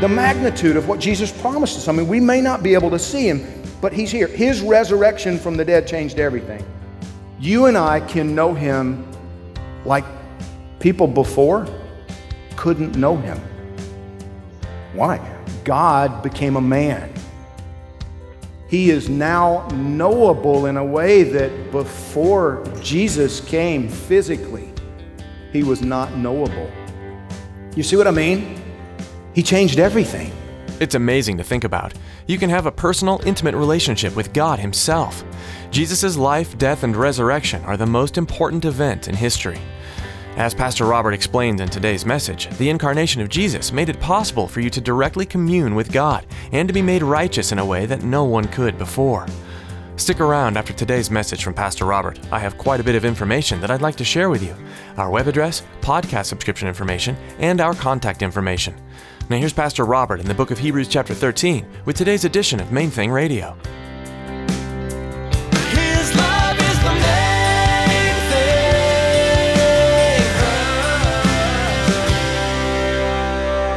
The magnitude of what Jesus promised us. I mean, we may not be able to see him, but he's here. His resurrection from the dead changed everything. You and I can know him like people before couldn't know him. Why? God became a man. He is now knowable in a way that before Jesus came physically, he was not knowable. You see what I mean? He changed everything. It's amazing to think about. You can have a personal, intimate relationship with God Himself. Jesus' life, death, and resurrection are the most important event in history. As Pastor Robert explained in today's message, the incarnation of Jesus made it possible for you to directly commune with God and to be made righteous in a way that no one could before. Stick around after today's message from Pastor Robert. I have quite a bit of information that I'd like to share with you our web address, podcast subscription information, and our contact information. Now, here's Pastor Robert in the book of Hebrews, chapter 13, with today's edition of Main Thing Radio. His love is the main thing.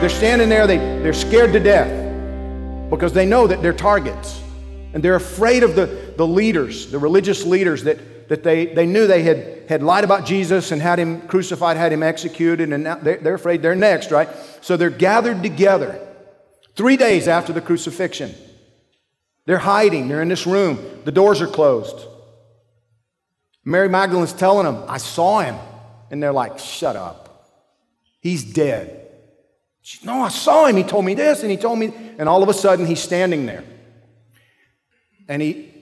They're standing there, they, they're scared to death because they know that they're targets. And they're afraid of the, the leaders, the religious leaders that, that they, they knew they had, had lied about Jesus and had him crucified, had him executed, and now they're, they're afraid they're next, right? So they're gathered together three days after the crucifixion. They're hiding, they're in this room, the doors are closed. Mary Magdalene's telling them, I saw him. And they're like, shut up. He's dead. She, no, I saw him. He told me this and he told me. And all of a sudden, he's standing there. And he,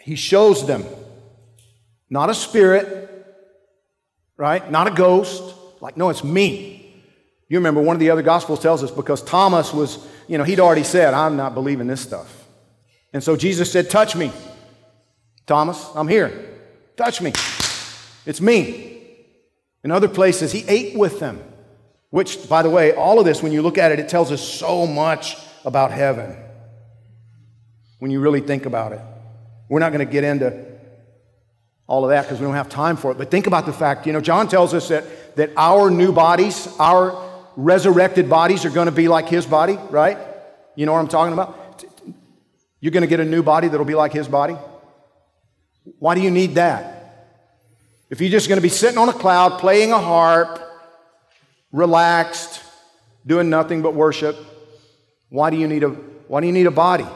he shows them not a spirit, right? Not a ghost. Like, no, it's me. You remember one of the other gospels tells us because Thomas was, you know, he'd already said, I'm not believing this stuff. And so Jesus said, Touch me. Thomas, I'm here. Touch me. It's me. In other places, he ate with them, which, by the way, all of this, when you look at it, it tells us so much about heaven when you really think about it. We're not going to get into all of that because we don't have time for it. But think about the fact, you know, John tells us that, that our new bodies, our resurrected bodies, are going to be like his body, right? You know what I'm talking about? You're going to get a new body that'll be like his body. Why do you need that? If you're just going to be sitting on a cloud, playing a harp, relaxed, doing nothing but worship, why do you need a, why do you need a body?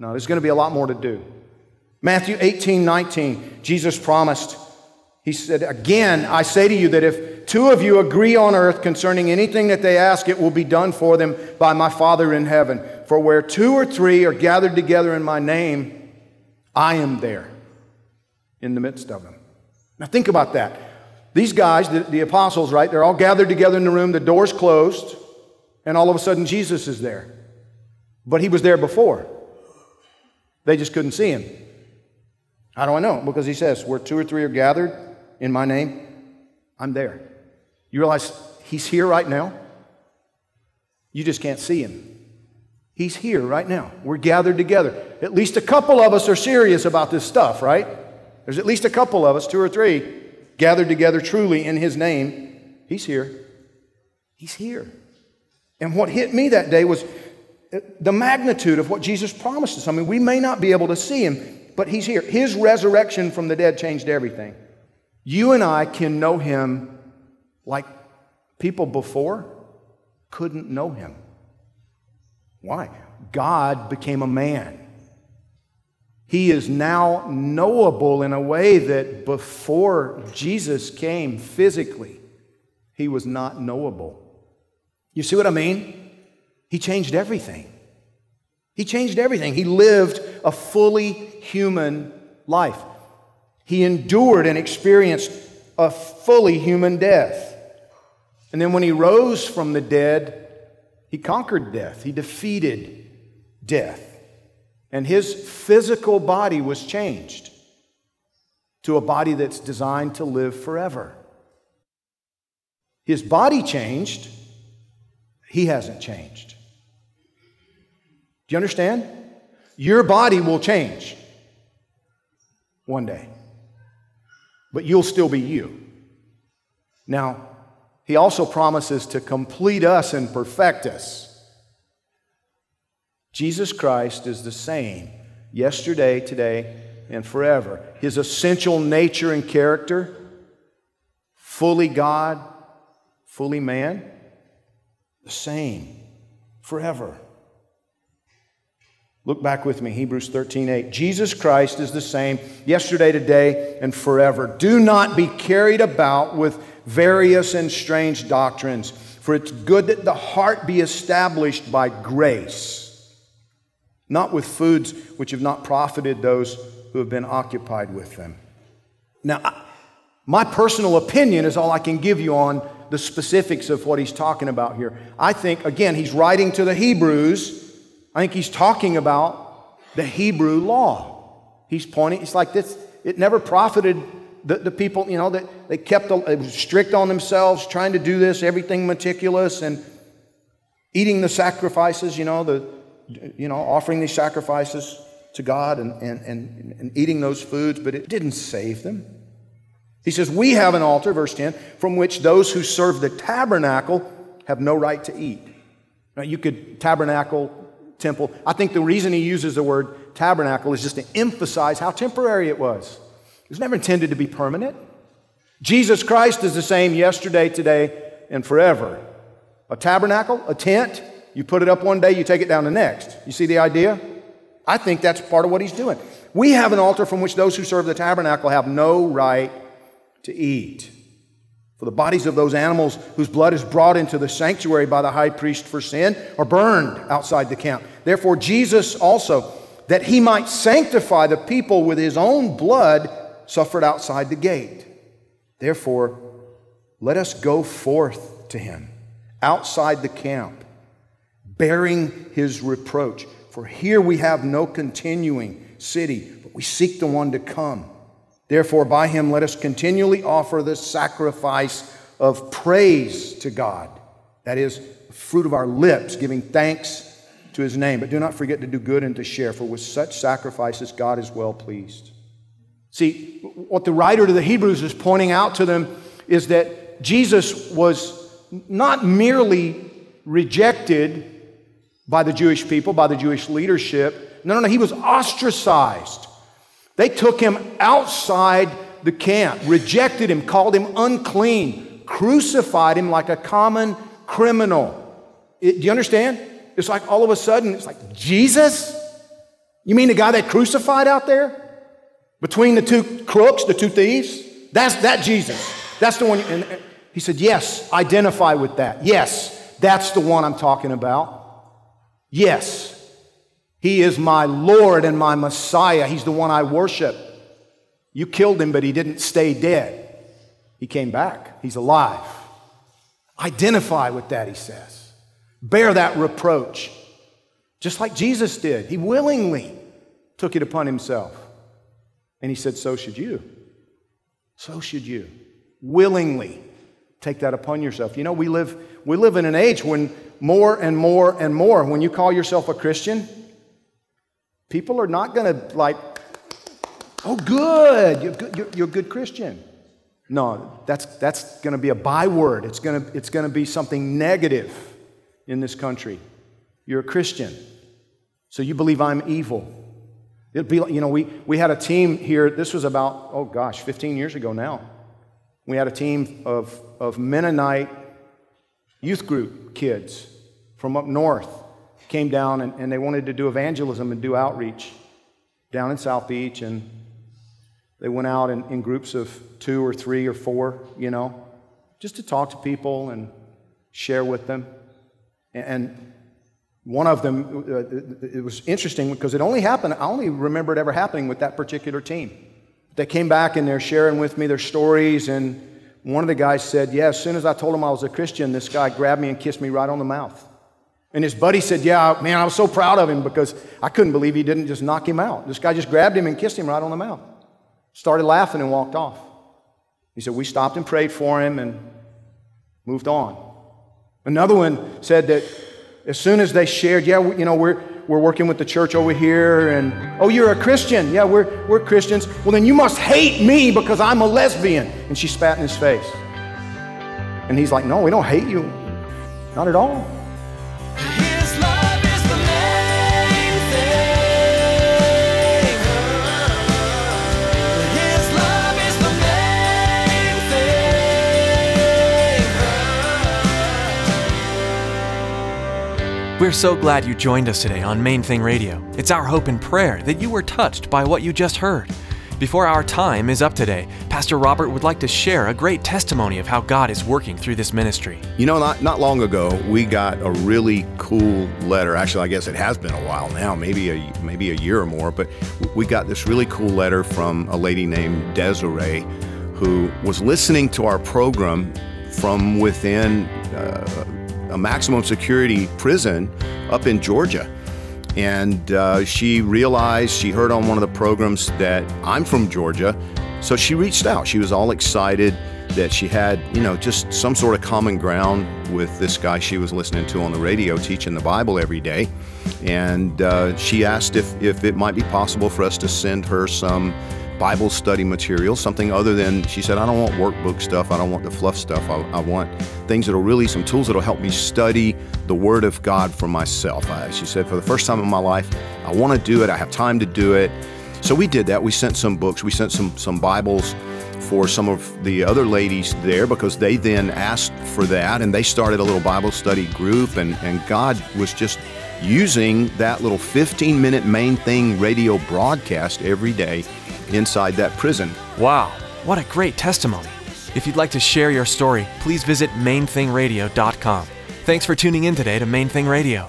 No, there's going to be a lot more to do. Matthew 18, 19, Jesus promised, He said, Again, I say to you that if two of you agree on earth concerning anything that they ask, it will be done for them by my Father in heaven. For where two or three are gathered together in my name, I am there in the midst of them. Now think about that. These guys, the, the apostles, right, they're all gathered together in the room, the door's closed, and all of a sudden Jesus is there. But he was there before. They just couldn't see him. How do I know? Because he says, Where two or three are gathered in my name, I'm there. You realize he's here right now? You just can't see him. He's here right now. We're gathered together. At least a couple of us are serious about this stuff, right? There's at least a couple of us, two or three, gathered together truly in his name. He's here. He's here. And what hit me that day was the magnitude of what Jesus promised us. I mean, we may not be able to see him, but he's here. His resurrection from the dead changed everything. You and I can know him like people before couldn't know him. Why? God became a man. He is now knowable in a way that before Jesus came physically, he was not knowable. You see what I mean? He changed everything. He changed everything. He lived a fully human life. He endured and experienced a fully human death. And then when he rose from the dead, he conquered death, he defeated death. And his physical body was changed to a body that's designed to live forever. His body changed, he hasn't changed. Do you understand? Your body will change one day, but you'll still be you. Now, he also promises to complete us and perfect us. Jesus Christ is the same yesterday, today, and forever. His essential nature and character, fully God, fully man, the same forever. Look back with me, Hebrews 13 8. Jesus Christ is the same yesterday, today, and forever. Do not be carried about with various and strange doctrines, for it's good that the heart be established by grace not with foods which have not profited those who have been occupied with them. Now, my personal opinion is all I can give you on the specifics of what he's talking about here. I think, again, he's writing to the Hebrews. I think he's talking about the Hebrew law. He's pointing, it's like this, it never profited the, the people, you know, that they kept they strict on themselves, trying to do this, everything meticulous, and eating the sacrifices, you know, the, you know, offering these sacrifices to God and, and, and, and eating those foods, but it didn't save them. He says, We have an altar, verse 10, from which those who serve the tabernacle have no right to eat. Now, you could tabernacle, temple. I think the reason he uses the word tabernacle is just to emphasize how temporary it was. It was never intended to be permanent. Jesus Christ is the same yesterday, today, and forever. A tabernacle, a tent, you put it up one day, you take it down the next. You see the idea? I think that's part of what he's doing. We have an altar from which those who serve the tabernacle have no right to eat. For the bodies of those animals whose blood is brought into the sanctuary by the high priest for sin are burned outside the camp. Therefore, Jesus also, that he might sanctify the people with his own blood, suffered outside the gate. Therefore, let us go forth to him outside the camp bearing his reproach. For here we have no continuing city, but we seek the one to come. Therefore, by him let us continually offer the sacrifice of praise to God. That is, fruit of our lips, giving thanks to his name. But do not forget to do good and to share, for with such sacrifices God is well pleased. See, what the writer to the Hebrews is pointing out to them is that Jesus was not merely rejected by the Jewish people, by the Jewish leadership. No, no, no, he was ostracized. They took him outside the camp, rejected him, called him unclean, crucified him like a common criminal. It, do you understand? It's like all of a sudden, it's like, Jesus? You mean the guy that crucified out there? Between the two crooks, the two thieves? That's that Jesus. That's the one. And he said, Yes, identify with that. Yes, that's the one I'm talking about. Yes, He is my Lord and my Messiah. He's the one I worship. You killed him, but he didn't stay dead. He came back. He's alive. Identify with that, he says. Bear that reproach. Just like Jesus did. He willingly took it upon himself. And he said, So should you. So should you. Willingly take that upon yourself. You know, we live, we live in an age when more and more and more. When you call yourself a Christian, people are not going to like, oh, good, you're, good, you're, you're a good Christian. No, that's, that's going to be a byword. It's going to, it's going to be something negative in this country. You're a Christian, so you believe I'm evil. It'd be, you know, we, we had a team here, this was about, oh gosh, 15 years ago now. We had a team of, of Mennonite youth group kids from up north came down and, and they wanted to do evangelism and do outreach down in South Beach. And they went out in, in groups of two or three or four, you know, just to talk to people and share with them. And one of them, uh, it was interesting because it only happened, I only remember it ever happening with that particular team. They came back and they're sharing with me their stories, and one of the guys said, Yeah, as soon as I told him I was a Christian, this guy grabbed me and kissed me right on the mouth. And his buddy said, Yeah, man, I was so proud of him because I couldn't believe he didn't just knock him out. This guy just grabbed him and kissed him right on the mouth. Started laughing and walked off. He said, We stopped and prayed for him and moved on. Another one said that as soon as they shared, Yeah, you know, we're, we're working with the church over here, and oh, you're a Christian. Yeah, we're, we're Christians. Well, then you must hate me because I'm a lesbian. And she spat in his face. And he's like, No, we don't hate you. Not at all. We're so glad you joined us today on Main Thing Radio. It's our hope and prayer that you were touched by what you just heard. Before our time is up today, Pastor Robert would like to share a great testimony of how God is working through this ministry. You know, not, not long ago, we got a really cool letter. Actually, I guess it has been a while now, maybe a, maybe a year or more, but we got this really cool letter from a lady named Desiree who was listening to our program from within uh, a maximum security prison up in Georgia. And uh, she realized, she heard on one of the programs that I'm from Georgia. So she reached out. She was all excited that she had, you know, just some sort of common ground with this guy she was listening to on the radio teaching the Bible every day. And uh, she asked if, if it might be possible for us to send her some Bible study material, something other than, she said, I don't want workbook stuff, I don't want the fluff stuff. I, I want things that'll really, some tools that'll help me study the Word of God for myself. I, she said, for the first time in my life, I want to do it, I have time to do it. So we did that. We sent some books, we sent some, some Bibles for some of the other ladies there because they then asked for that and they started a little Bible study group and, and God was just using that little 15 minute main thing radio broadcast every day inside that prison. Wow, what a great testimony. If you'd like to share your story, please visit mainthingradio.com. Thanks for tuning in today to Main Thing Radio.